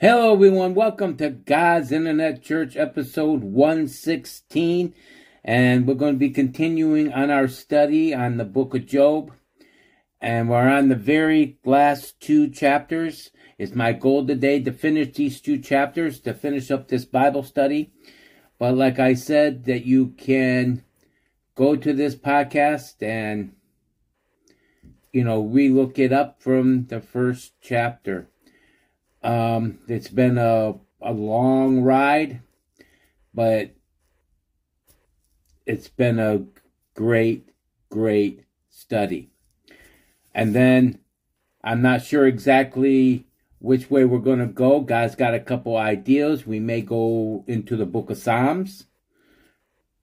Hello, everyone. Welcome to God's Internet Church, episode 116. And we're going to be continuing on our study on the book of Job. And we're on the very last two chapters. It's my goal today to finish these two chapters, to finish up this Bible study. But like I said, that you can go to this podcast and, you know, relook it up from the first chapter. Um, it's been a, a long ride, but it's been a great, great study. And then I'm not sure exactly which way we're going to go. God's got a couple ideas. We may go into the book of Psalms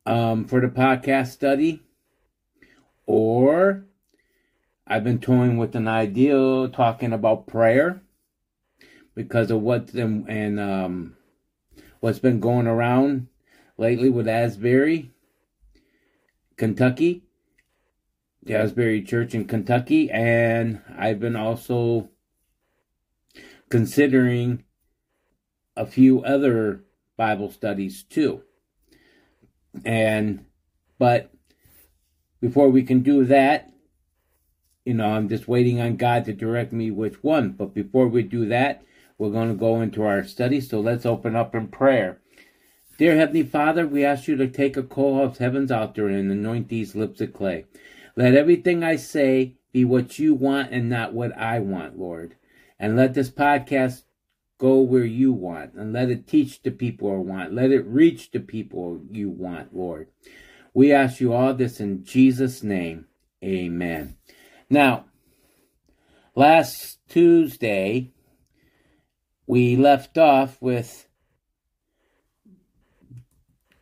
um, for the podcast study, or I've been toying with an idea talking about prayer because of what them and um, what's been going around lately with Asbury, Kentucky, the Asbury Church in Kentucky, and I've been also considering a few other Bible studies too. And but before we can do that, you know, I'm just waiting on God to direct me which one. But before we do that, we're going to go into our study, so let's open up in prayer. Dear Heavenly Father, we ask you to take a coal of heaven's altar and anoint these lips of clay. Let everything I say be what you want and not what I want, Lord. And let this podcast go where you want and let it teach the people you want. Let it reach the people you want, Lord. We ask you all this in Jesus' name. Amen. Now, last Tuesday, we left off with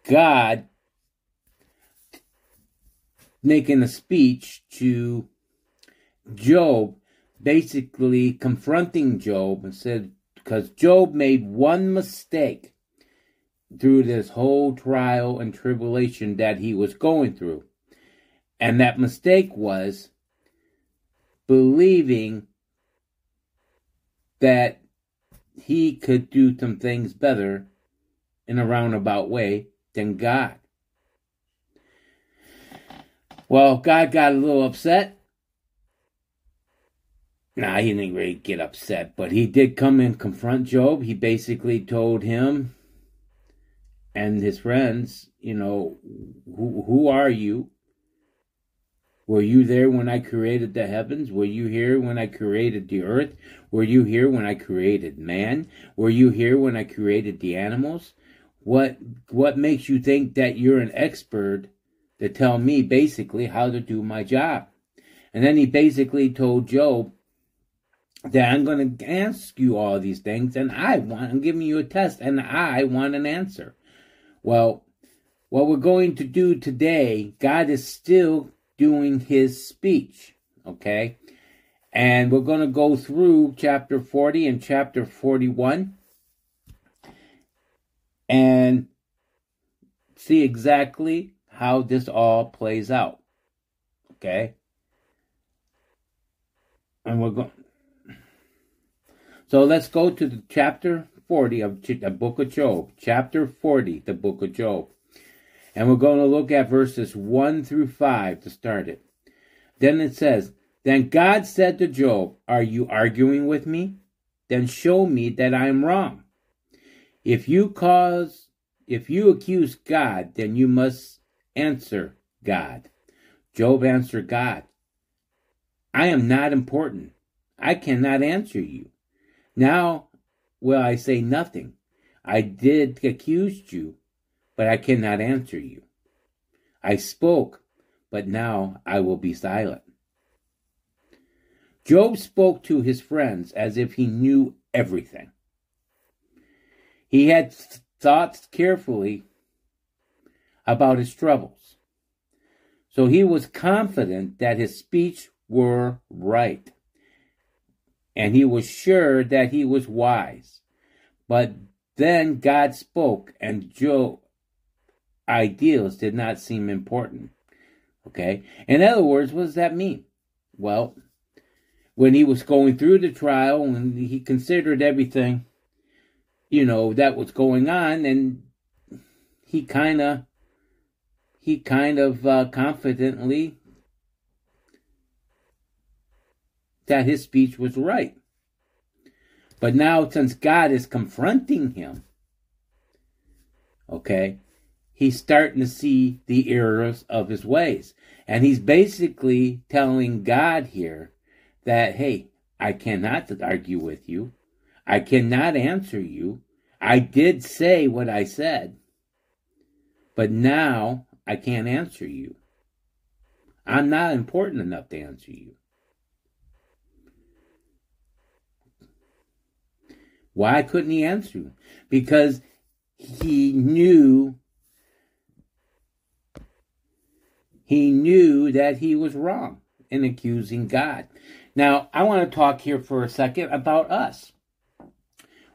God making a speech to Job, basically confronting Job and said, because Job made one mistake through this whole trial and tribulation that he was going through. And that mistake was believing that he could do some things better in a roundabout way than God. Well, God got a little upset. Nah, he didn't really get upset, but he did come and confront Job. He basically told him and his friends, you know, who, who are you? Were you there when I created the heavens? Were you here when I created the earth? Were you here when I created man? Were you here when I created the animals? What what makes you think that you're an expert to tell me basically how to do my job? And then he basically told Job that I'm going to ask you all these things and I want I'm giving you a test and I want an answer. Well, what we're going to do today, God is still doing his speech. Okay? And we're going to go through chapter 40 and chapter 41 and see exactly how this all plays out. Okay? And we're going. So let's go to the chapter 40 of the book of Job. Chapter 40, the book of Job. And we're going to look at verses 1 through 5 to start it. Then it says, Then God said to Job, Are you arguing with me? Then show me that I am wrong. If you cause if you accuse God, then you must answer God. Job answered God, I am not important. I cannot answer you. Now will I say nothing. I did accuse you, but I cannot answer you. I spoke, but now I will be silent. Job spoke to his friends as if he knew everything. He had thought carefully about his troubles. So he was confident that his speech were right. And he was sure that he was wise. But then God spoke, and Job, ideals did not seem important. Okay? In other words, what does that mean? Well, when he was going through the trial, when he considered everything, you know, that was going on, and he kind of, he kind of uh, confidently that his speech was right. But now, since God is confronting him, okay, he's starting to see the errors of his ways. And he's basically telling God here that, hey, I cannot argue with you. I cannot answer you. I did say what I said, but now I can't answer you. I'm not important enough to answer you. Why couldn't he answer you? Because he knew he knew that he was wrong in accusing God. Now, I want to talk here for a second about us.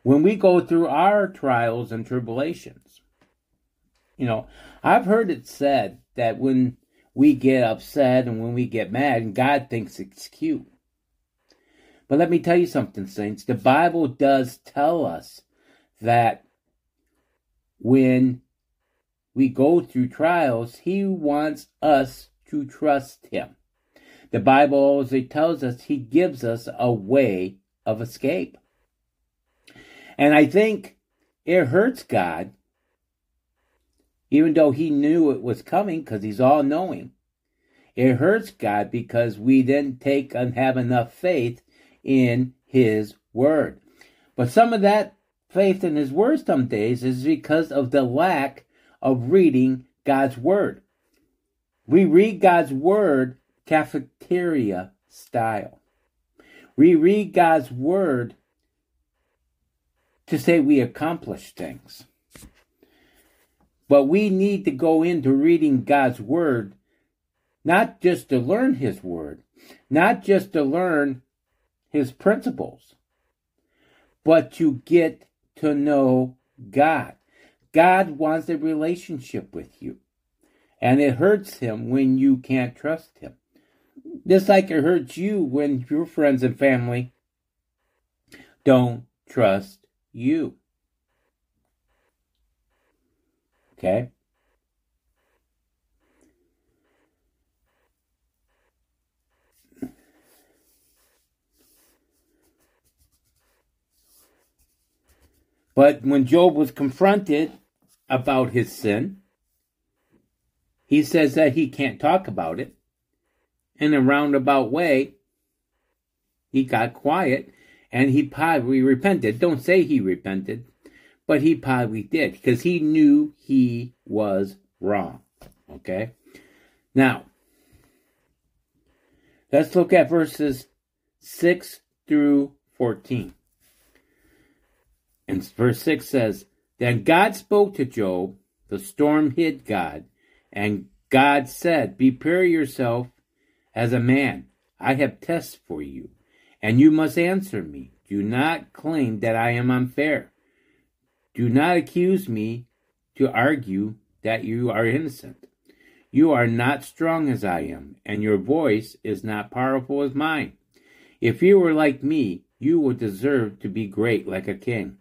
When we go through our trials and tribulations, you know, I've heard it said that when we get upset and when we get mad, and God thinks it's cute. But let me tell you something, saints. The Bible does tell us that when we go through trials, He wants us to trust Him. The Bible also tells us He gives us a way of escape. And I think it hurts God, even though He knew it was coming because He's all knowing. It hurts God because we didn't take and have enough faith in his word. But some of that faith in his word some days is because of the lack of reading God's word. We read God's word cafeteria style. We read God's word to say we accomplish things. But we need to go into reading God's word not just to learn his word, not just to learn his principles, but to get to know God. God wants a relationship with you. And it hurts him when you can't trust him. Just like it hurts you when your friends and family don't trust you. Okay? But when Job was confronted about his sin, he says that he can't talk about it. In a roundabout way, he got quiet and he probably repented. Don't say he repented, but he probably did because he knew he was wrong. Okay? Now, let's look at verses 6 through 14. And verse 6 says, Then God spoke to Job, the storm hid God, and God said, Prepare yourself as a man. I have tests for you, and you must answer me. Do not claim that I am unfair. Do not accuse me to argue that you are innocent. You are not strong as I am, and your voice is not powerful as mine. If you were like me, you would deserve to be great like a king.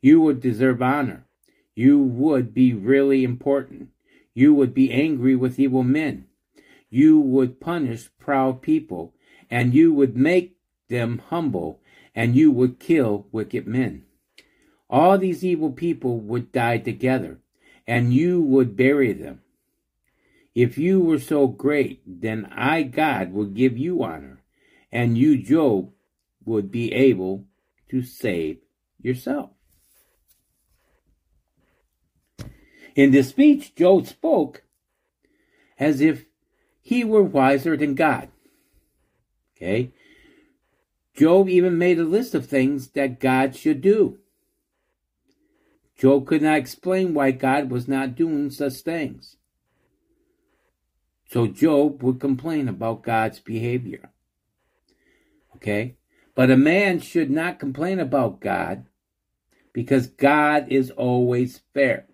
You would deserve honor. You would be really important. You would be angry with evil men. You would punish proud people, and you would make them humble, and you would kill wicked men. All these evil people would die together, and you would bury them. If you were so great, then I, God, would give you honor, and you, Job, would be able to save yourself. In this speech, Job spoke as if he were wiser than God. Okay? Job even made a list of things that God should do. Job could not explain why God was not doing such things. So Job would complain about God's behavior. Okay? But a man should not complain about God because God is always fair.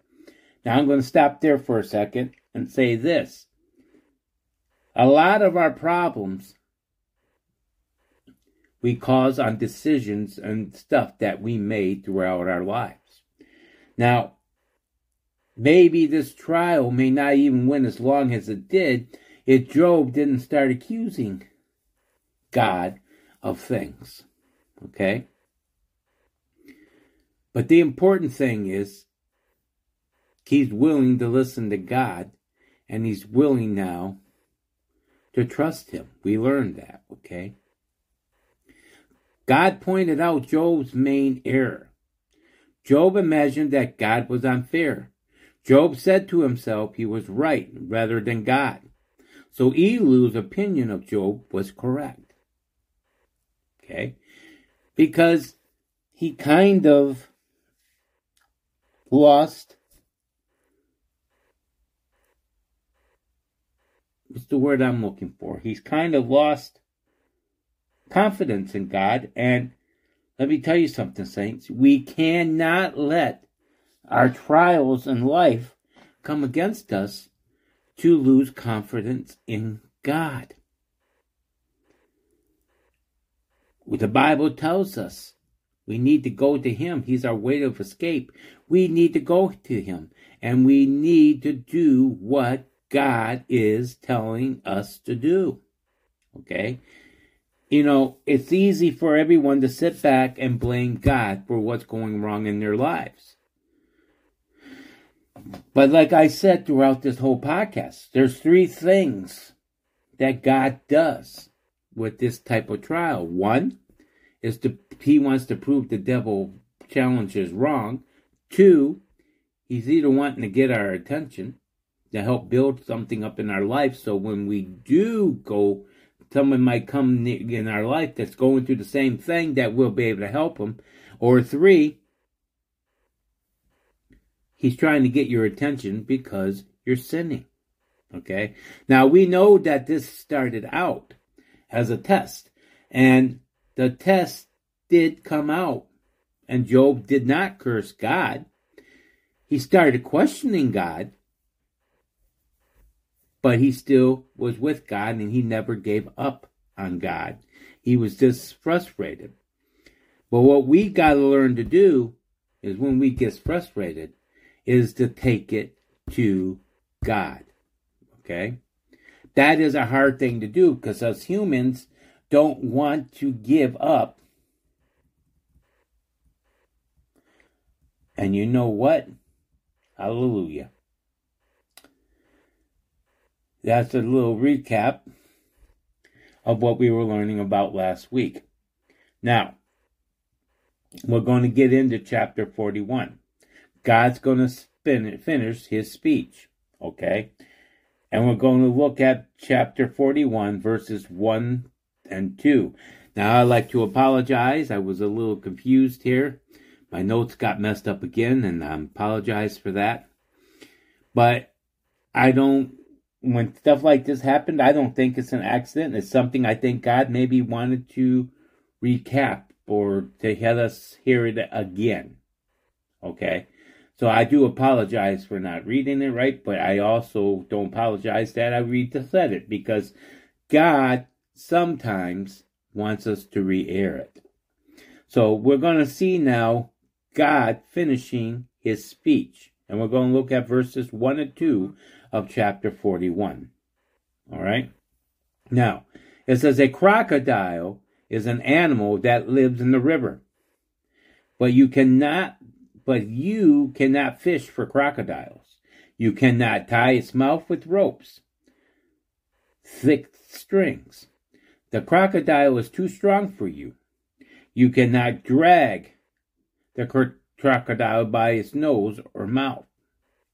Now I'm going to stop there for a second and say this. A lot of our problems we cause on decisions and stuff that we made throughout our lives. Now, maybe this trial may not even win as long as it did if Job didn't start accusing God of things. Okay? But the important thing is he's willing to listen to God and he's willing now to trust him. We learned that, okay? God pointed out Job's main error. Job imagined that God was unfair. Job said to himself he was right rather than God. So Elihu's opinion of Job was correct. Okay? Because he kind of lost what's the word I'm looking for? He's kind of lost confidence in God. And let me tell you something, saints. We cannot let our trials in life come against us to lose confidence in God. The Bible tells us we need to go to Him. He's our way of escape. We need to go to Him and we need to do what God is telling us to do. Okay? You know, it's easy for everyone to sit back and blame God for what's going wrong in their lives. But like I said throughout this whole podcast, there's three things that God does with this type of trial. One is to he wants to prove the devil challenge is wrong. Two, he's either wanting to get our attention to help build something up in our life. So when we do go someone might come in our life that's going through the same thing that we'll be able to help them. Or three he's trying to get your attention because you're sinning. Okay? Now we know that this started out as a test. And the test did come out. And job did not curse god. He started questioning god but he still was with God and he never gave up on God. He was just frustrated. But what we got to learn to do is when we get frustrated is to take it to God. Okay? That is a hard thing to do because us humans don't want to give up. And you know what? Hallelujah. That's a little recap of what we were learning about last week. Now, we're going to get into chapter 41. God's going to spin, finish his speech, okay? And we're going to look at chapter 41, verses 1 and 2. Now, I'd like to apologize. I was a little confused here. My notes got messed up again, and I apologize for that. But I don't when stuff like this happened, I don't think it's an accident. It's something I think God maybe wanted to recap or to let us hear it again. Okay? So I do apologize for not reading it right, but I also don't apologize that I read to said it because God sometimes wants us to re-air it. So we're going to see now God finishing his speech. And we're going to look at verses 1 and 2 of chapter 41. All right? Now, it says a crocodile is an animal that lives in the river. But you cannot but you cannot fish for crocodiles. You cannot tie its mouth with ropes, thick strings. The crocodile is too strong for you. You cannot drag the crocodile by its nose or mouth.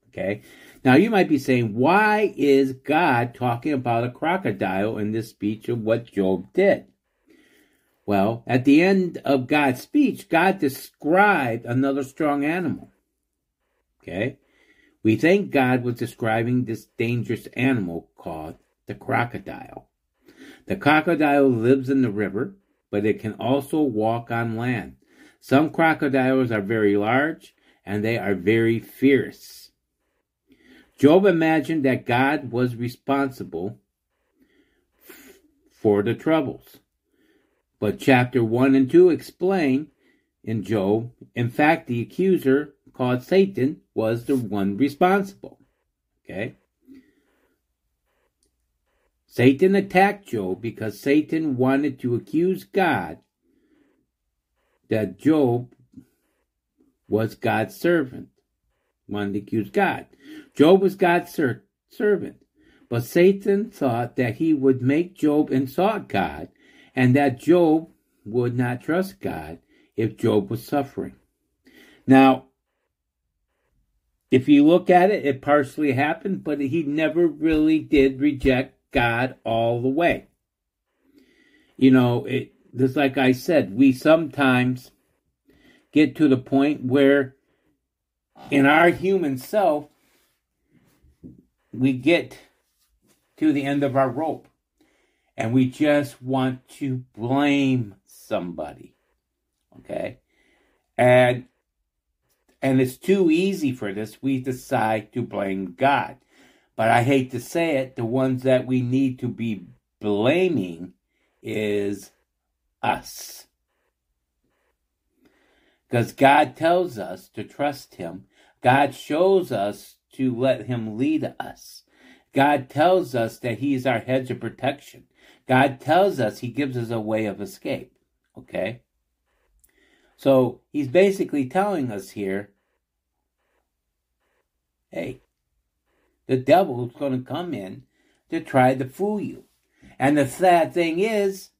Okay? Now you might be saying, why is God talking about a crocodile in this speech of what Job did? Well, at the end of God's speech, God described another strong animal. Okay? We think God was describing this dangerous animal called the crocodile. The crocodile lives in the river, but it can also walk on land. Some crocodiles are very large and they are very fierce. Job imagined that God was responsible for the troubles. But chapter 1 and 2 explain in Job, in fact, the accuser called Satan was the one responsible. Okay? Satan attacked Job because Satan wanted to accuse God that Job was God's servant. Wanted to accuse God. Job was God's ser- servant. But Satan thought that he would make Job insult God and that Job would not trust God if Job was suffering. Now, if you look at it, it partially happened, but he never really did reject God all the way. You know, it just like I said, we sometimes get to the point where in our human self we get to the end of our rope and we just want to blame somebody. Okay? And and it's too easy for this. We decide to blame God. But I hate to say it, the ones that we need to be blaming is us. Because God tells us to trust Him. God shows us to let Him lead us. God tells us that He is our hedge of protection. God tells us He gives us a way of escape. Okay? So He's basically telling us here hey, the devil is going to come in to try to fool you. And the sad thing is,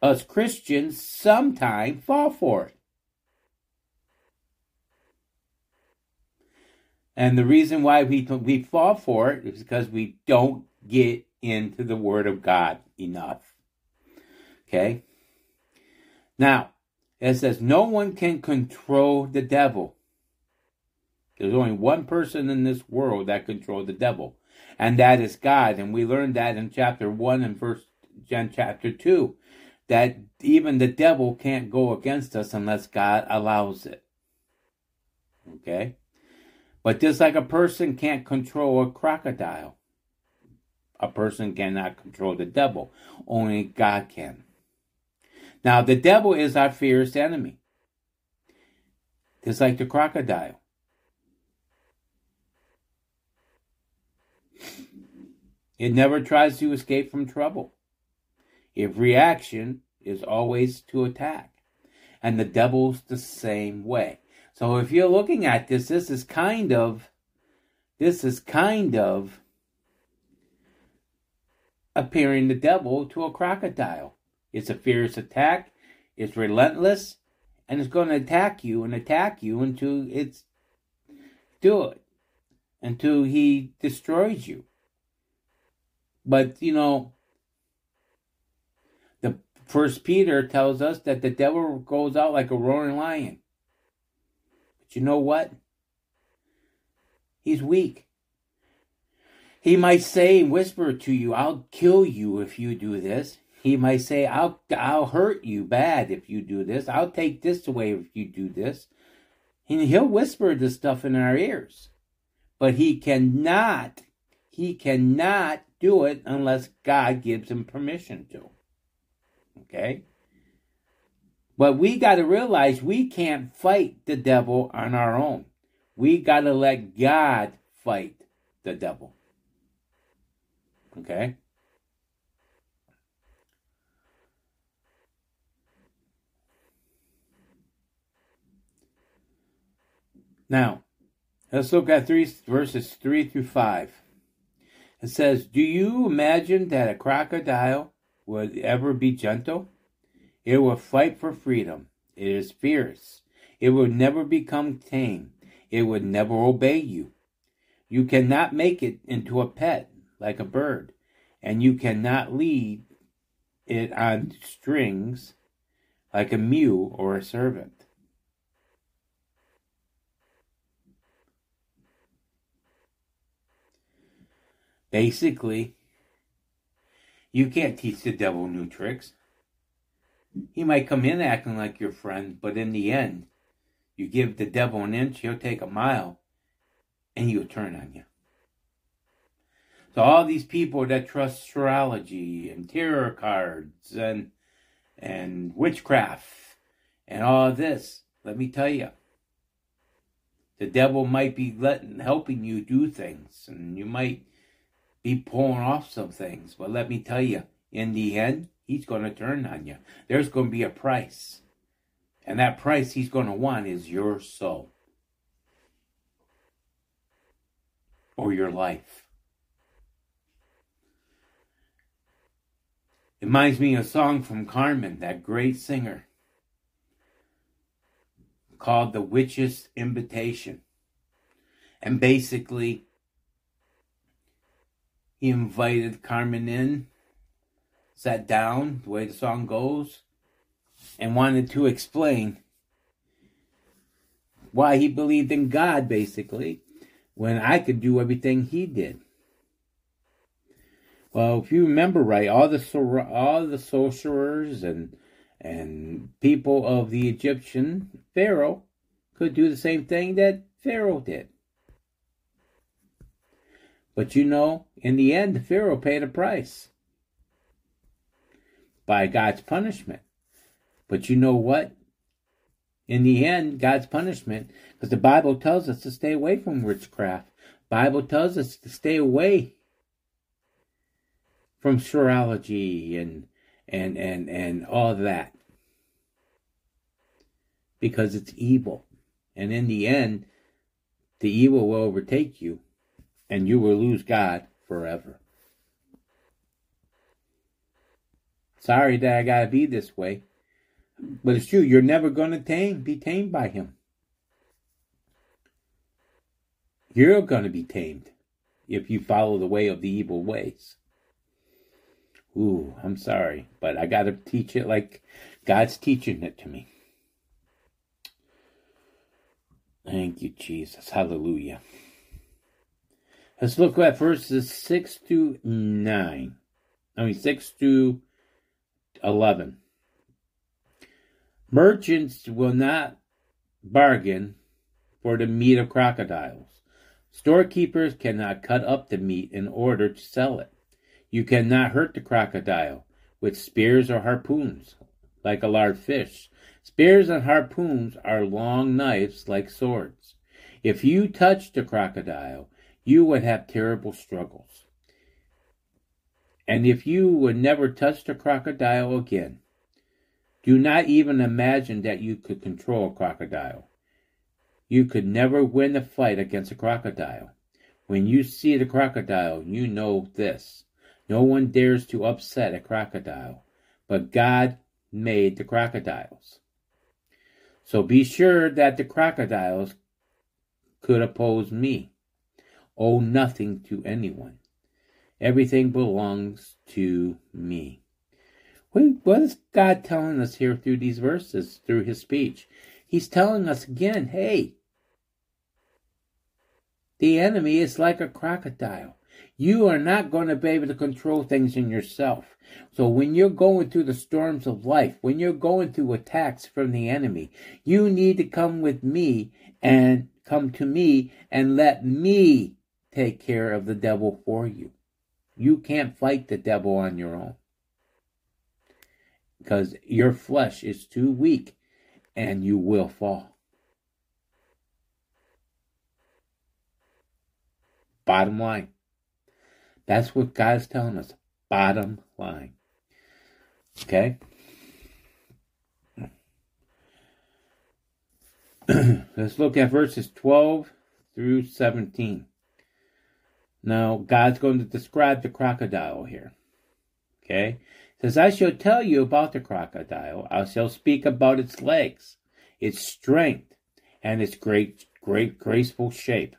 us Christians sometimes fall for it. And the reason why we, we fall for it is because we don't get into the Word of God enough. Okay? Now, it says, no one can control the devil. There's only one person in this world that controls the devil, and that is God. And we learned that in chapter 1 and verse John chapter 2 that even the devil can't go against us unless God allows it. Okay? But just like a person can't control a crocodile, a person cannot control the devil. Only God can. Now, the devil is our fiercest enemy. Just like the crocodile. It never tries to escape from trouble. Its reaction is always to attack. And the devil's the same way. So if you're looking at this, this is kind of, this is kind of appearing the devil to a crocodile. It's a fierce attack, it's relentless, and it's going to attack you and attack you until it's do it until he destroys you. But you know, First Peter tells us that the devil goes out like a roaring lion. But you know what? He's weak. He might say and whisper to you, I'll kill you if you do this. He might say, I'll, I'll hurt you bad if you do this. I'll take this away if you do this. And he'll whisper this stuff in our ears. But he cannot, he cannot do it unless God gives him permission to. Okay? But we got to realize we can't fight the devil on our own. We got to let God fight the devil. Okay? Now, let's look at three verses three through five. It says, Do you imagine that a crocodile would ever be gentle? It will fight for freedom. It is fierce. It will never become tame. It would never obey you. You cannot make it into a pet like a bird, and you cannot lead it on strings like a mule or a servant. Basically, you can't teach the devil new tricks. He might come in acting like your friend, but in the end, you give the devil an inch, he'll take a mile, and he'll turn on you. So all these people that trust astrology and tarot cards and and witchcraft and all this, let me tell you, The devil might be letting helping you do things, and you might be pulling off some things. But let me tell you, in the end, he's going to turn on you. There's going to be a price. And that price he's going to want is your soul or your life. It reminds me of a song from Carmen, that great singer, called The Witch's Invitation. And basically, he invited Carmen in, sat down, the way the song goes, and wanted to explain why he believed in God, basically, when I could do everything he did. Well, if you remember right, all the all the sorcerers and and people of the Egyptian Pharaoh could do the same thing that Pharaoh did. But you know, in the end, Pharaoh paid a price by God's punishment. But you know what? In the end, God's punishment, because the Bible tells us to stay away from witchcraft. Bible tells us to stay away from astrology and and and and all that because it's evil and in the end the evil will overtake you and you will lose God forever. Sorry that I gotta be this way. But it's true, you're never gonna tame be tamed by him. You're gonna be tamed if you follow the way of the evil ways. Ooh, I'm sorry, but I gotta teach it like God's teaching it to me. Thank you, Jesus. Hallelujah. Let's look at verses 6 to 9. I mean, 6 to 11. Merchants will not bargain for the meat of crocodiles. Storekeepers cannot cut up the meat in order to sell it. You cannot hurt the crocodile with spears or harpoons, like a large fish. Spears and harpoons are long knives like swords. If you touch the crocodile, you would have terrible struggles. And if you would never touch a crocodile again, do not even imagine that you could control a crocodile. You could never win a fight against a crocodile. When you see the crocodile, you know this. No one dares to upset a crocodile, but God made the crocodiles. So be sure that the crocodiles could oppose me owe nothing to anyone. Everything belongs to me. What is God telling us here through these verses, through his speech? He's telling us again, hey, the enemy is like a crocodile. You are not going to be able to control things in yourself. So when you're going through the storms of life, when you're going through attacks from the enemy, you need to come with me and come to me and let me take care of the devil for you. You can't fight the devil on your own because your flesh is too weak and you will fall. Bottom line. That's what God's telling us. Bottom line. Okay? Let's look at verses 12 through 17. Now, God's going to describe the crocodile here. Okay? It says, I shall tell you about the crocodile. I shall speak about its legs, its strength, and its great, great, graceful shape.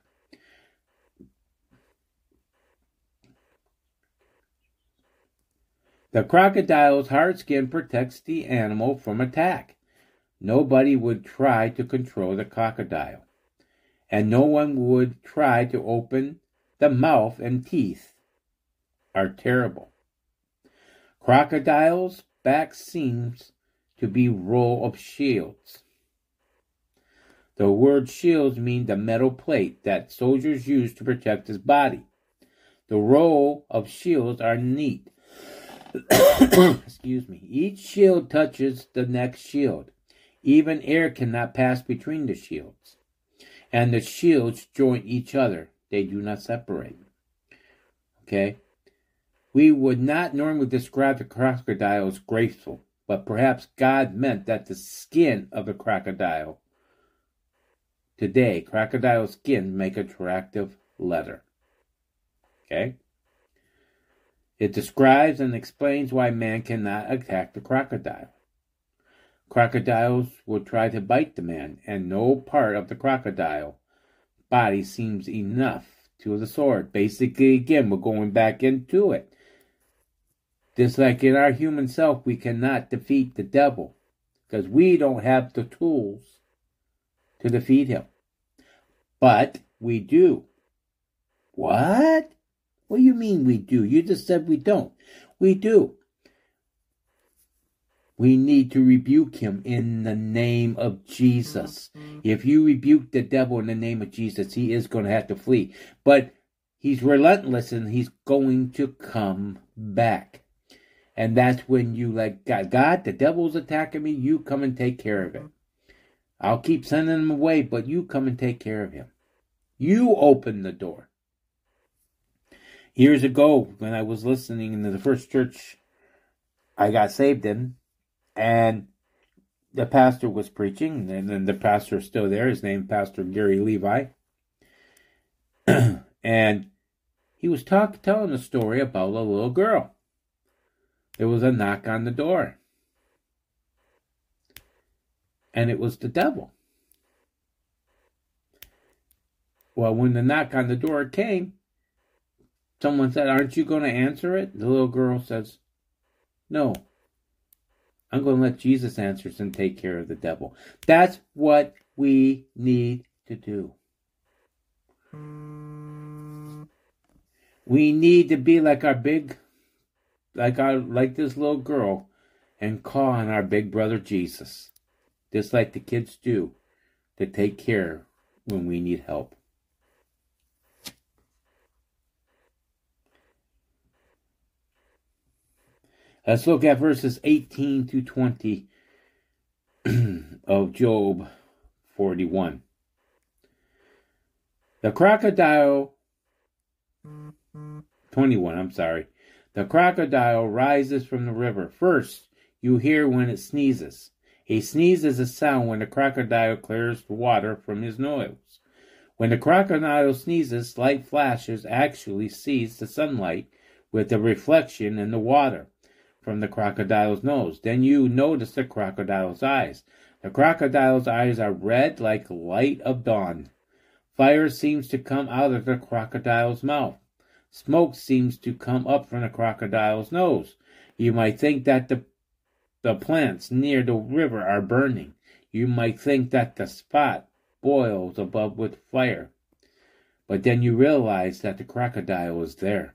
The crocodile's hard skin protects the animal from attack. Nobody would try to control the crocodile, and no one would try to open the mouth and teeth are terrible. Crocodile's back seems to be row of shields. The word shields mean the metal plate that soldiers use to protect his body. The row of shields are neat. Excuse me. Each shield touches the next shield. Even air cannot pass between the shields. and the shields join each other. They do not separate. Okay? We would not normally describe the crocodile as graceful, but perhaps God meant that the skin of the crocodile today, crocodile skin make attractive leather. Okay? It describes and explains why man cannot attack the crocodile. Crocodiles will try to bite the man, and no part of the crocodile body seems enough to the sword. Basically, again, we're going back into it. Just like in our human self, we cannot defeat the devil because we don't have the tools to defeat him. But we do. What? What do you mean we do? You just said we don't. We do. We need to rebuke him in the name of Jesus. If you rebuke the devil in the name of Jesus, he is going to have to flee. But he's relentless and he's going to come back. And that's when you like God, God, the devil's attacking me. You come and take care of him. I'll keep sending him away, but you come and take care of him. You open the door. Years ago, when I was listening in the first church I got saved in, and the pastor was preaching, and then the pastor is still there. His name, Pastor Gary Levi, and he was talk, telling a story about a little girl. There was a knock on the door, and it was the devil. Well, when the knock on the door came, someone said, Aren't you going to answer it? The little girl says, No, I'm going to let Jesus answer and take care of the devil. That's what we need to do. We need to be like our big, like our, like this little girl and call on our big brother Jesus, just like the kids do, to take care when we need help. Let's look at verses 18 to 20 of Job 41. The crocodile, 21, I'm sorry. The crocodile rises from the river. First, you hear when it sneezes. He sneezes a sound when the crocodile clears the water from his nose. When the crocodile sneezes, light flashes actually sees the sunlight with a reflection in the water from the crocodile's nose. Then you notice the crocodile's eyes. The crocodile's eyes are red like light of dawn. Fire seems to come out of the crocodile's mouth. Smoke seems to come up from the crocodile's nose. You might think that the, the plants near the river are burning. You might think that the spot boils above with fire. But then you realize that the crocodile is there.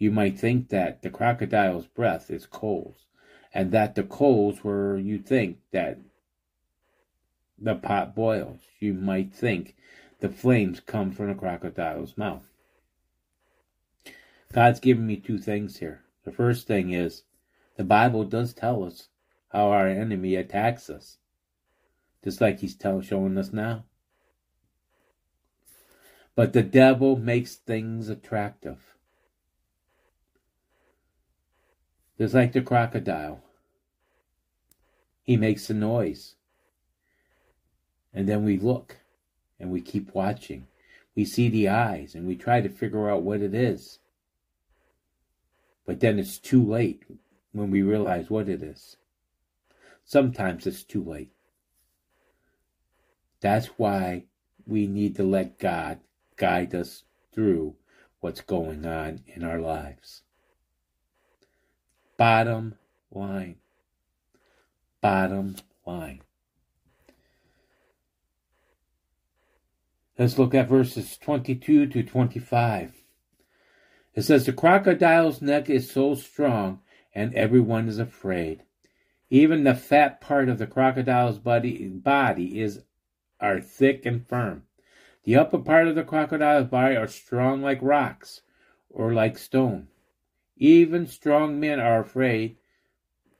You might think that the crocodile's breath is coals, and that the coals where you think that the pot boils. You might think the flames come from the crocodile's mouth. God's given me two things here. The first thing is the Bible does tell us how our enemy attacks us, just like he's tell, showing us now. But the devil makes things attractive. Just like the crocodile. He makes a noise. And then we look and we keep watching. We see the eyes and we try to figure out what it is. But then it's too late when we realize what it is. Sometimes it's too late. That's why we need to let God guide us through what's going on in our lives. Bottom line. Bottom line. Let's look at verses 22 to 25. It says, The crocodile's neck is so strong, and everyone is afraid. Even the fat part of the crocodile's body, body is are thick and firm. The upper part of the crocodile's body are strong like rocks or like stone. Even strong men are afraid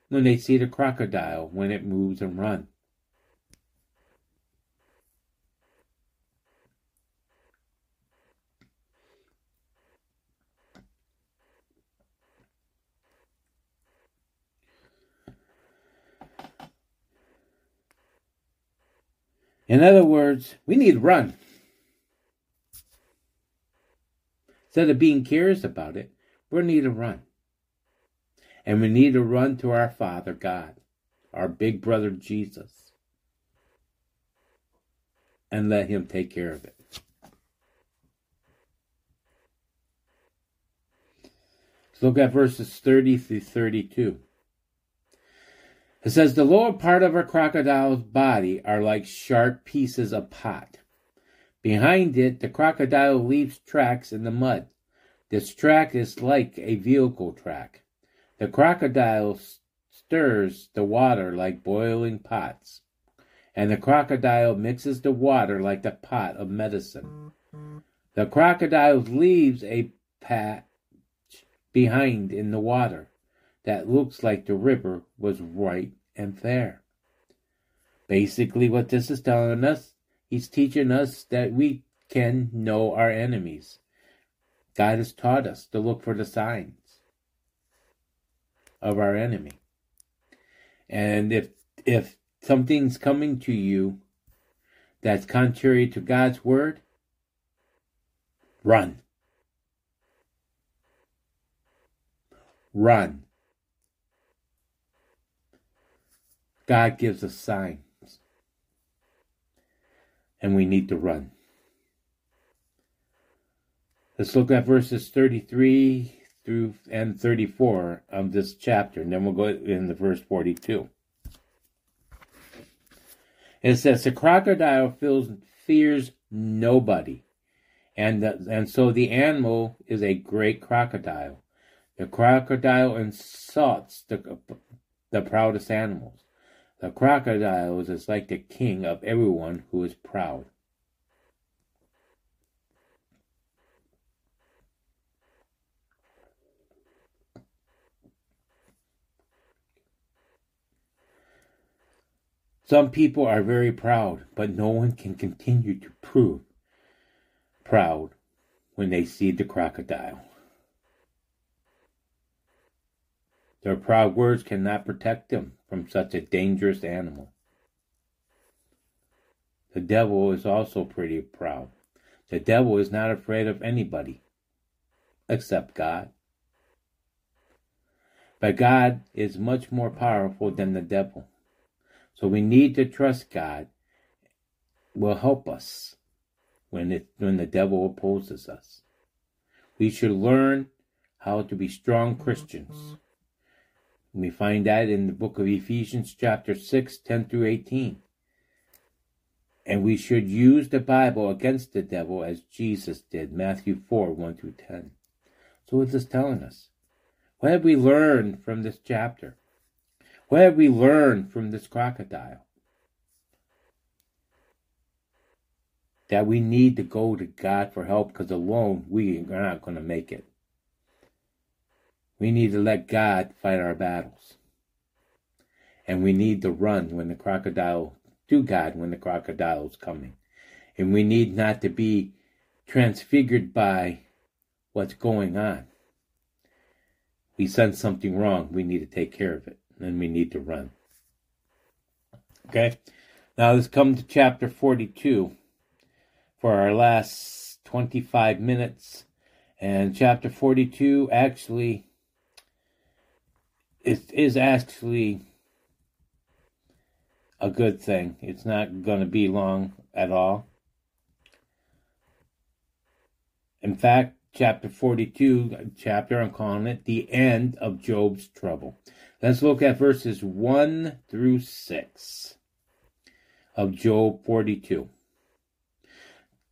when they see the crocodile when it moves and runs. In other words, we need to run. Instead of being curious about it, we need to run. And we need to run to our Father God, our big brother Jesus, and let Him take care of it. Let's look at verses 30 through 32. It says, The lower part of a crocodile's body are like sharp pieces of pot. Behind it, the crocodile leaves tracks in the mud. This track is like a vehicle track. The crocodile stirs the water like boiling pots, and the crocodile mixes the water like the pot of medicine. The crocodile leaves a patch behind in the water that looks like the river was right and fair. Basically, what this is telling us, he's teaching us that we can know our enemies. God has taught us to look for the signs of our enemy. And if if something's coming to you that's contrary to God's word, run. Run. God gives us signs. And we need to run. Let's look at verses 33 through and 34 of this chapter, and then we'll go in the verse 42. It says, The crocodile feels, fears nobody, and, the, and so the animal is a great crocodile. The crocodile insults the, the proudest animals. The crocodile is like the king of everyone who is proud. Some people are very proud, but no one can continue to prove proud when they see the crocodile. Their proud words cannot protect them from such a dangerous animal. The devil is also pretty proud. The devil is not afraid of anybody except God. But God is much more powerful than the devil. So we need to trust God will help us when it when the devil opposes us. We should learn how to be strong Christians. We find that in the book of Ephesians, chapter 6, 10 through 18. And we should use the Bible against the devil as Jesus did, Matthew 4, 1 through 10. So what's this telling us? What have we learned from this chapter? What have we learned from this crocodile? That we need to go to God for help because alone we are not going to make it. We need to let God fight our battles. And we need to run when the crocodile, to God when the crocodile is coming. And we need not to be transfigured by what's going on. We sense something wrong. We need to take care of it. And we need to run. Okay? Now let's come to chapter 42 for our last 25 minutes. And chapter 42 actually is actually a good thing. It's not going to be long at all. In fact, chapter 42, chapter, I'm calling it the end of Job's trouble. Let's look at verses 1 through 6 of Job 42.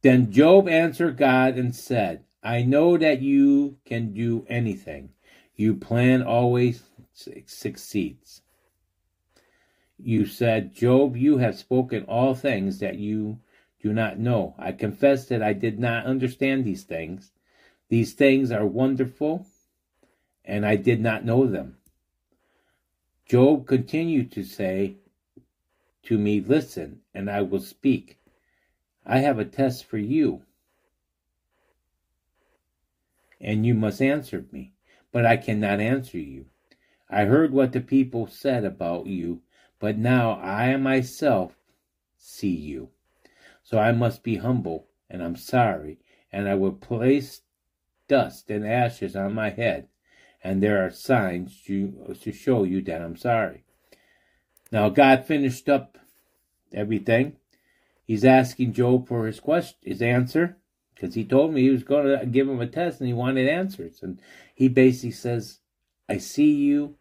Then Job answered God and said, I know that you can do anything. You plan always succeeds. You said, Job, you have spoken all things that you do not know. I confess that I did not understand these things. These things are wonderful, and I did not know them. Job continued to say to me, Listen, and I will speak. I have a test for you, and you must answer me, but I cannot answer you. I heard what the people said about you, but now I myself see you. So I must be humble, and I'm sorry, and I will place dust and ashes on my head, and there are signs to, to show you that I'm sorry. Now God finished up everything. He's asking Job for his question, his answer, because he told me he was going to give him a test and he wanted answers. And he basically says, I see you,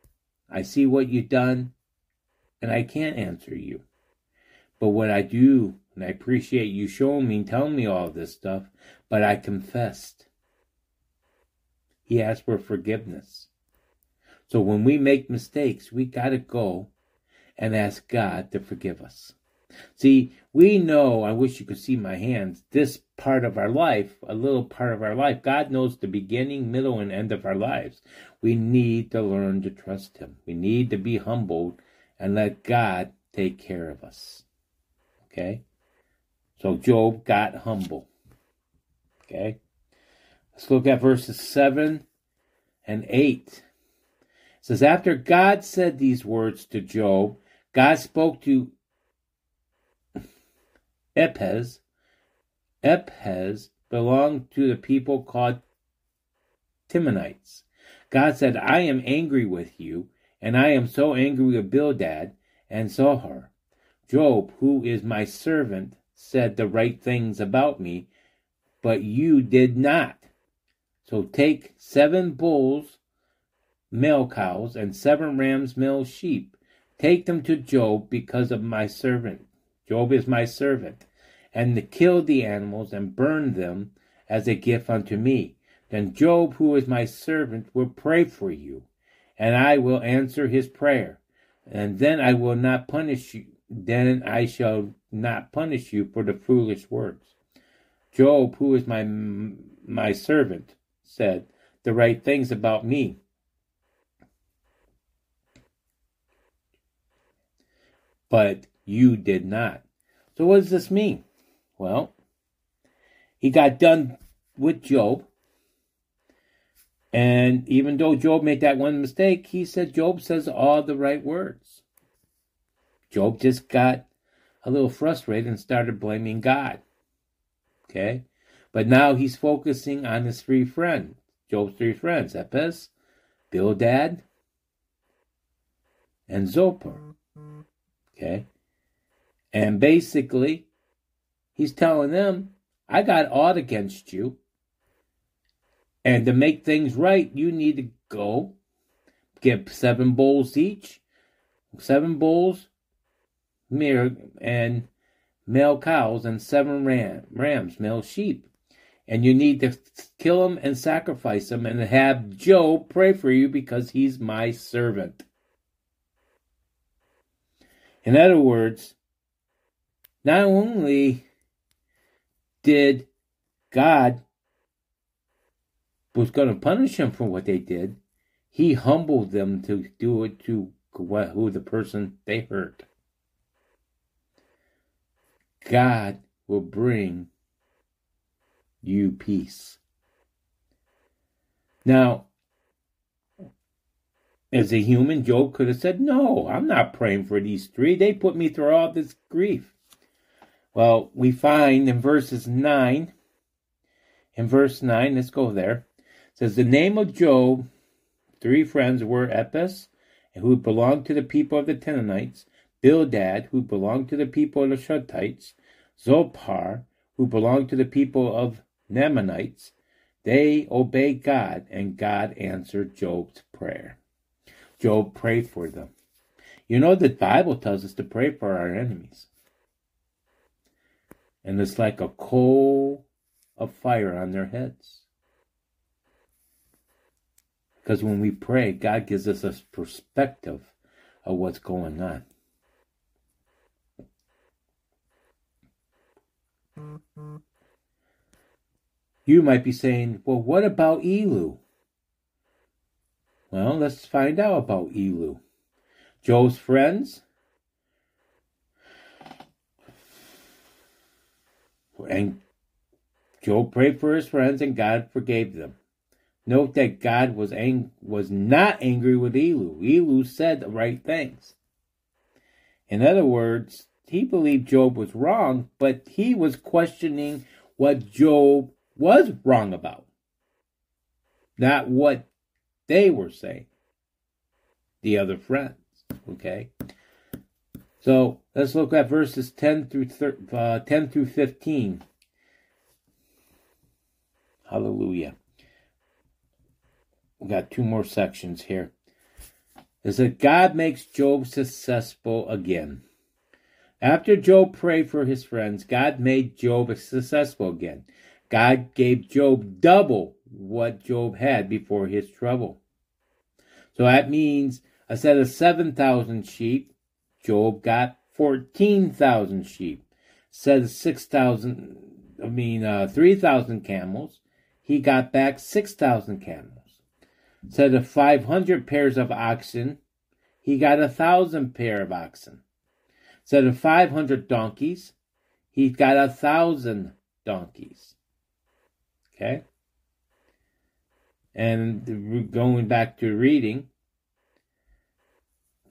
I see what you've done, and I can't answer you. But what I do, and I appreciate you showing me telling me all this stuff, but I confessed. He asked for forgiveness. So when we make mistakes, we got to go and ask God to forgive us. See, we know, I wish you could see my hands, this part of our life, a little part of our life. God knows the beginning, middle, and end of our lives. We need to learn to trust Him. We need to be humbled and let God take care of us. Okay? So Job got humble. Okay? Let's look at verses 7 and 8. It says, After God said these words to Job, God spoke to Eliphaz. Eliphaz belonged to the people called Temanites. God said, I am angry with you, and I am so angry with Bildad and Zophar. Job, who is my servant, said the right things about me, but you did not. So take seven bulls, male cows, and seven rams, male sheep. Take them to Job because of my servant. Job is my servant. And to kill the animals and burn them as a gift unto me. Then Job, who is my servant, will pray for you, and I will answer his prayer. And then I will not punish you then I shall not punish you for the foolish words. Job, who is my my servant, said the right things about me. But you did not. So what does this mean? Well, he got done with Job. And even though Job made that one mistake, he said Job says all the right words. Job just got a little frustrated and started blaming God. Okay? But now he's focusing on his three friends, Job's three friends, Eliphaz, Bildad, and Zophar. Okay? And basically, he's telling them, I got odd against you. And to make things right, you need to go get seven bulls each, seven bulls, mare and male cows and seven ram, rams, male sheep. And you need to kill them and sacrifice them and have Job pray for you because he's my servant. In other words, not only did God was going to punish them for what they did, he humbled them to do it to who the person they hurt. God will bring you peace. Now, as a human, Job could have said, No, I'm not praying for these three. They put me through all this grief. Well, we find in verses 9, in verse 9, let's go there. Says, The name of Job, three friends were Eliphaz, who belonged to the people of the Temanites, Bildad, who belonged to the people of the Shuttites, Zophar, who belonged to the people of Nemanites, they obeyed God, and God answered Job's prayer. Job prayed for them. You know, the Bible tells us to pray for our enemies. And it's like a coal of fire on their heads. Because when we pray, God gives us a perspective of what's going on. Mm-hmm. You might be saying, well, what about Elihu? Well, let's find out about Elihu. Job's friends and Job prayed for his friends and God forgave them. Note that God was ang- was not angry with Elihu. Elihu said the right things. In other words, he believed Job was wrong, but he was questioning what Job was wrong about, not what they were saying. The other friends, okay. So let's look at verses ten through thir- uh, ten through fifteen. Hallelujah. We got two more sections here. It says God makes Job successful again. After Job prayed for his friends, God made Job successful again. God gave Job double what Job had before his trouble. So that means instead of 7,000 sheep, Job got 14,000 sheep. Instead of 6,000, I mean, uh, 3,000 camels, he got back 6,000 camels. Instead of 500 pairs of oxen, he got a thousand pair of oxen. Instead of 500 donkeys, he's got a thousand donkeys. Okay? And going back to reading,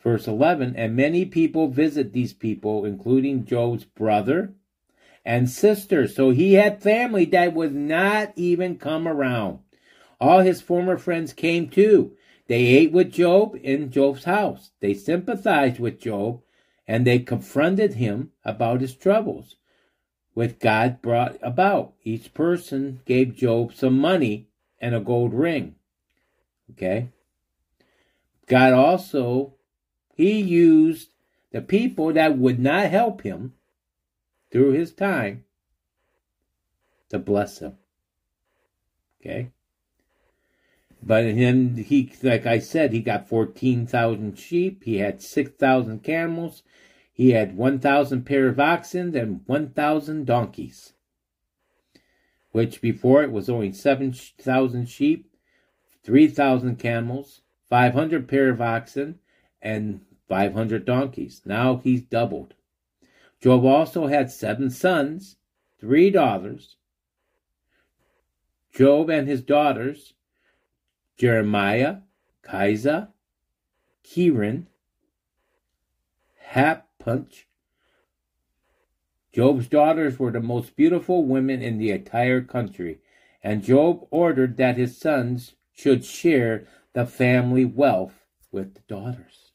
verse 11, and many people visit these people, including Job's brother and sister. So he had family that would not even come around. All his former friends came too. They ate with Job in Job's house. They sympathized with Job and they confronted him about his troubles, which God brought about. Each person gave Job some money and a gold ring. Okay? God also, he used the people that would not help him through his time to bless him. Okay? But then he, like I said, he got 14,000 sheep. He had 6,000 camels. He had 1,000 pair of oxen and 1,000 donkeys. Which before it was only 7,000 sheep, 3,000 camels, 500 pair of oxen, and 500 donkeys. Now he's doubled. Job also had seven sons, three daughters. Job and his daughters Jeremiah, Keziah, Kiran, Happunch. Job's daughters were the most beautiful women in the entire country, and Job ordered that his sons should share the family wealth with the daughters.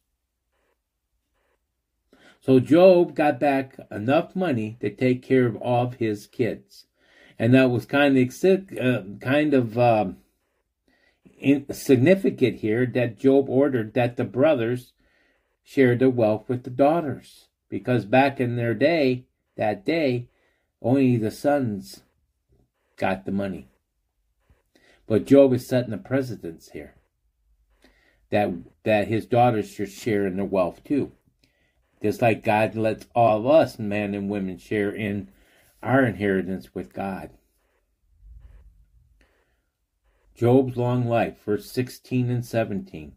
So Job got back enough money to take care of all of his kids, and that was kind of uh, kind of um, significant here that Job ordered that the brothers share the wealth with the daughters. Because back in their day, that day, only the sons got the money. But Job is setting a precedence here that that his daughters should share in the wealth too. Just like God lets all of us, men and women, share in our inheritance with God. Job's long life, verse 16 and 17.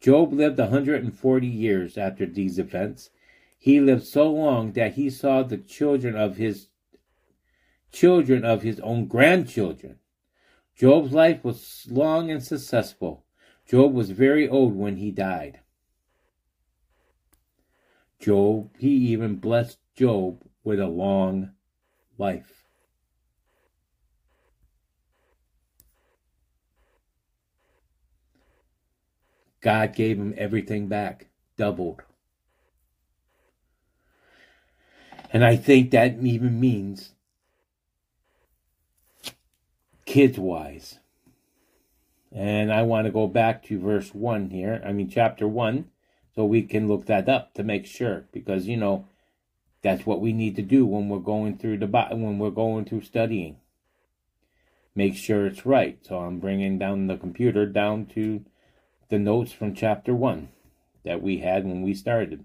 Job lived a 140 years after these events. He lived so long that he saw the children of his children of his own grandchildren. Job's life was long and successful. Job was very old when he died. Job, he even blessed Job with a long life. God gave him everything back, doubled. And I think that even means kids wise. And I want to go back to verse 1 here, I mean, chapter 1, so we can look that up to make sure, because, you know, that's what we need to do when we're going through the when we're going through studying. Make sure it's right. So I'm bringing down the computer down to the notes from chapter 1 that we had when we started.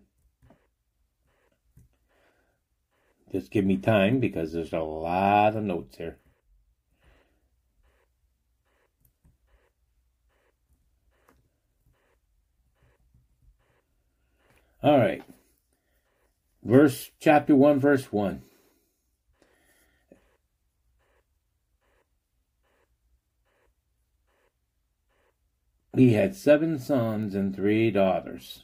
Just give me time because there's a lot of notes here. All right. Verse chapter 1 verse 1. He had seven sons and three daughters.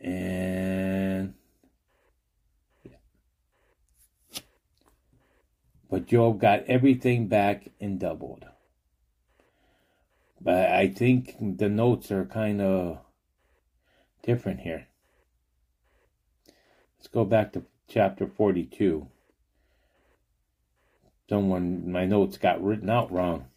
And but Job got everything back and doubled. But I think the notes are kind of different here. Let's go back to chapter 42. Someone, my notes got written out wrong.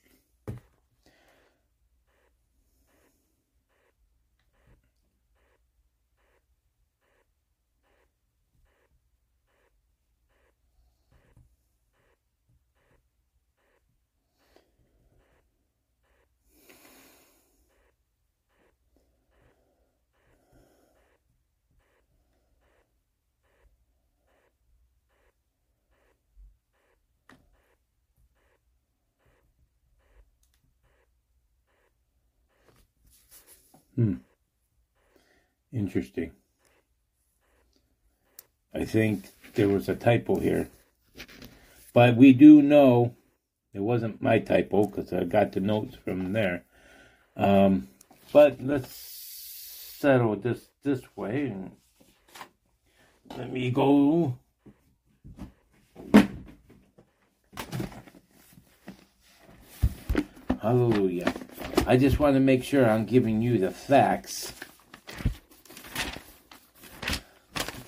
Interesting. I think there was a typo here. But we do know it wasn't my typo because I got the notes from there. Um, but let's settle this this way. Let me go. Hallelujah. I just want to make sure I'm giving you the facts.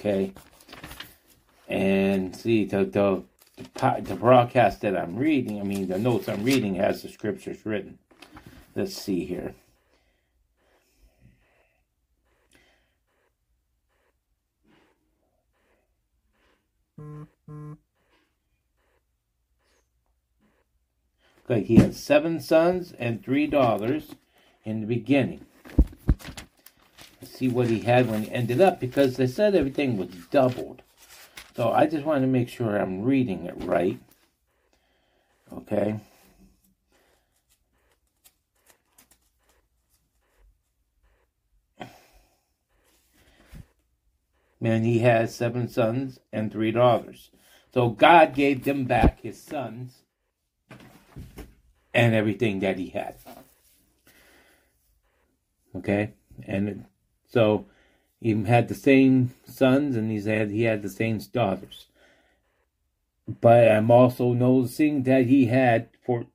Okay. And see, the, the, the, the broadcast that I'm reading, I mean, the notes I'm reading has the scriptures written. Let's see here. Okay, he had seven sons and three daughters in the beginning. See what he had when he ended up because they said everything was doubled. So I just want to make sure I'm reading it right. Okay. And he has seven sons and three daughters. So God gave them back his sons and everything that he had. Okay, and so he had the same sons, and he had he had the same daughters. But I'm also noticing that he had for.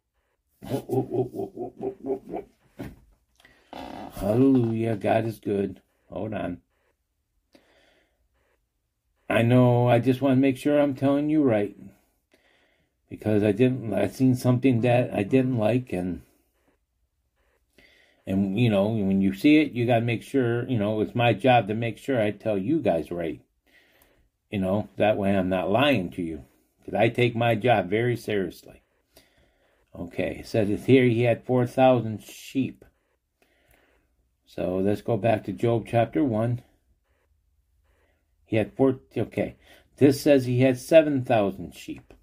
Hallelujah, God is good. Hold on. I know, I just want to make sure I'm telling you right because I didn't I seen something that I didn't like and and you know when you see it you got to make sure you know it's my job to make sure I tell you guys right. You know that way I'm not lying to you because I take my job very seriously. Okay it says here he had 4,000 sheep. So let's go back to Job chapter 1 he had four okay this says he had 7,000 sheep.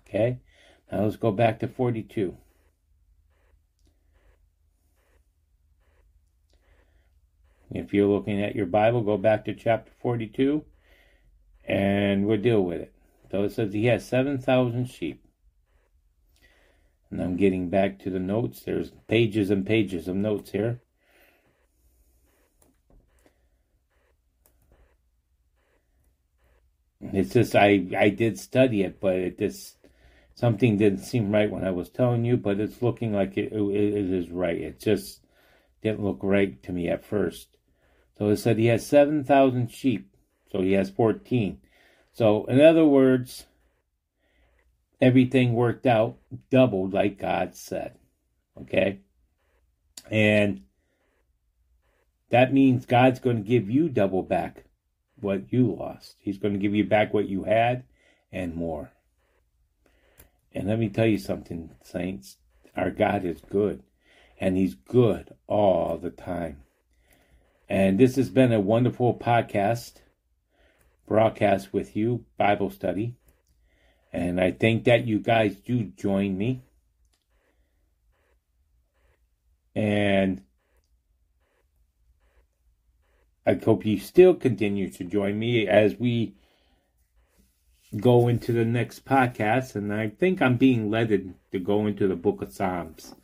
Okay, now let's go back to 42. If you're looking at your Bible, go back to chapter 42 and we'll deal with it. So it says he has 7,000 sheep. And I'm getting back to the notes. There's pages and pages of notes here. It's just I I did study it, but it just something didn't seem right when I was telling you, but it's looking like it, it, it is right. It just didn't look right to me at first. So it said he has 7,000 sheep, so he has 14. So, in other words, everything worked out doubled like God said. Okay? And that means God's going to give you double back what you lost. He's going to give you back what you had and more. And let me tell you something, saints. Our God is good, and He's good all the time. And this has been a wonderful podcast, broadcast with you, Bible study. And I think that you guys do join me. And I hope you still continue to join me as we go into the next podcast, and I think I'm being led to go into the book of Psalms.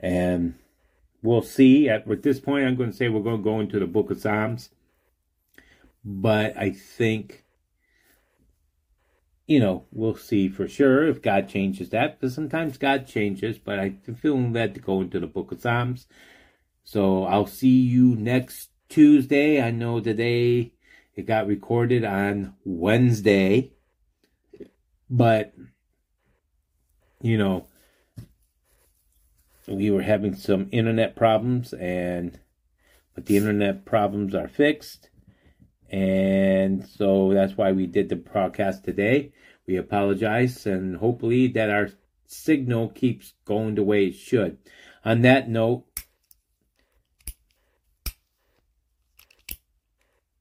And we'll see. At, at this point, I'm going to say we're going to go into the book of Psalms. But I think, you know, we'll see for sure if God changes that. Because sometimes God changes, but I'm feeling led to go into the book of Psalms. So I'll see you next Tuesday. I know today it got recorded on Wednesday, but, you know, we were having some internet problems and but the internet problems are fixed. And so that's why we did the broadcast today. We apologize and hopefully that our signal keeps going the way it should. On that note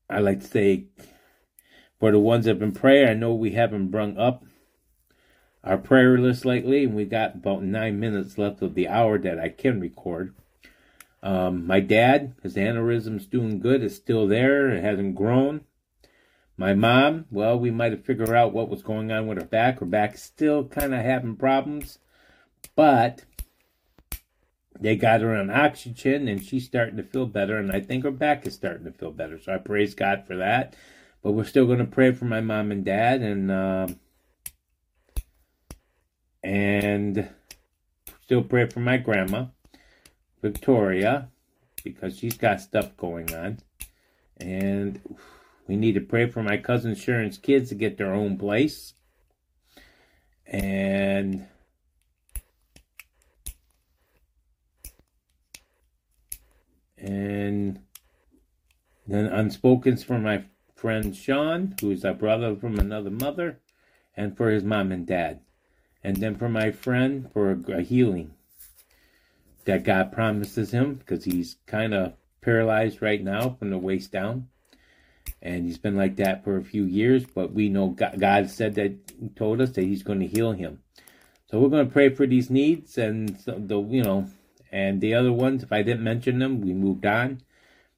i like to say for the ones that have been praying i know we haven't brung up our prayer list lately, and we got about nine minutes left of the hour that I can record. Um, my dad, his aneurysm's doing good, is still there, it hasn't grown. My mom, well, we might have figured out what was going on with her back. Her back still kind of having problems, but they got her on oxygen and she's starting to feel better, and I think her back is starting to feel better. So I praise God for that. But we're still going to pray for my mom and dad, and uh, and still pray for my grandma, Victoria, because she's got stuff going on. And we need to pray for my cousin Sharon's kids to get their own place. And and then unspokens for my friend Sean, who's a brother from another mother, and for his mom and dad and then for my friend for a, healing that God promises him because he's kind of paralyzed right now from the waist down. And he's been like that for a few years, but we know God, said that, told us that he's going to heal him. So we're going to pray for these needs and the, you know, and the other ones, if I didn't mention them, we moved on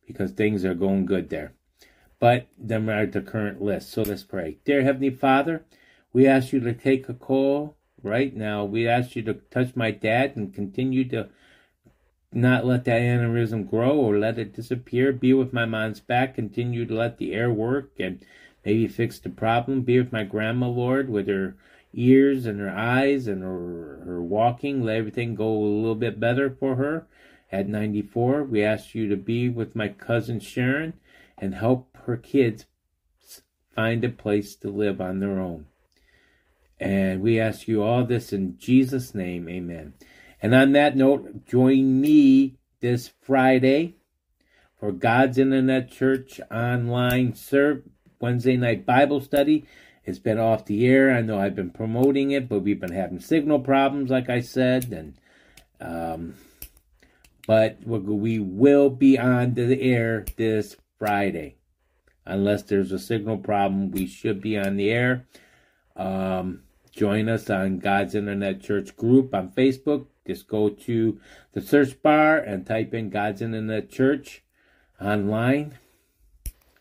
because things are going good there. But them are the current list. So let's pray. Dear Heavenly Father, we ask you to take a call right now. We ask you to touch my dad and continue to not let that aneurysm grow or let it disappear. Be with my mom's back. Continue to let the air work and maybe fix the problem. Be with my grandma, Lord, with her ears and her eyes and her, her walking. Let everything go a little bit better for her at 94. We ask you to be with my cousin Sharon and help her kids find a place to live on their own. And we ask you all this in Jesus' name. Amen. And on that note, join me this Friday for God's Internet Church online serve Wednesday night Bible study. It's been off the air. I know I've been promoting it, but we've been having signal problems, like I said, and um, but we will be on the air this Friday, unless there's a signal problem. We should be on the air. Um, Join us on God's Internet Church group on Facebook. Just go to the search bar and type in God's Internet Church online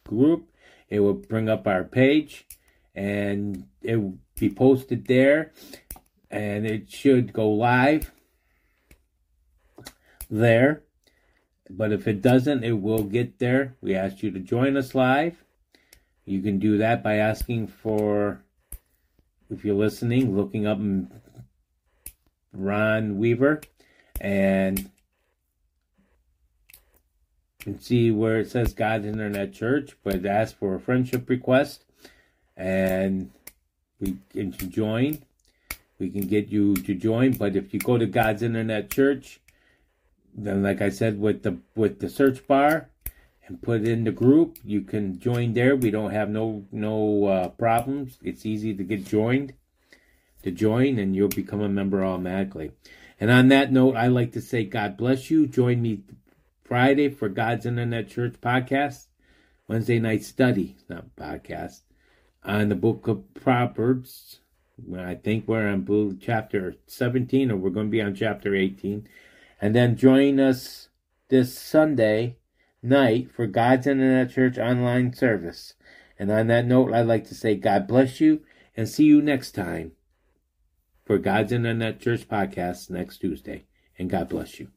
group. It will bring up our page and it will be posted there and it should go live there. But if it doesn't, it will get there. We ask you to join us live. You can do that by asking for if you're listening, looking up Ron Weaver and and see where it says God's Internet Church, but ask for a friendship request and we can join. We can get you to join, but if you go to God's Internet Church, then like I said with the with the search bar, and put in the group. You can join there. We don't have no no uh, problems. It's easy to get joined, to join, and you'll become a member automatically. And on that note, I like to say God bless you. Join me Friday for God's Internet Church podcast, Wednesday night study, not podcast, on the book of Proverbs. I think we're on chapter 17, or we're going to be on chapter 18. And then join us this Sunday night for God's Internet Church online service. And on that note, I'd like to say God bless you and see you next time for God's Internet Church podcast next Tuesday. And God bless you.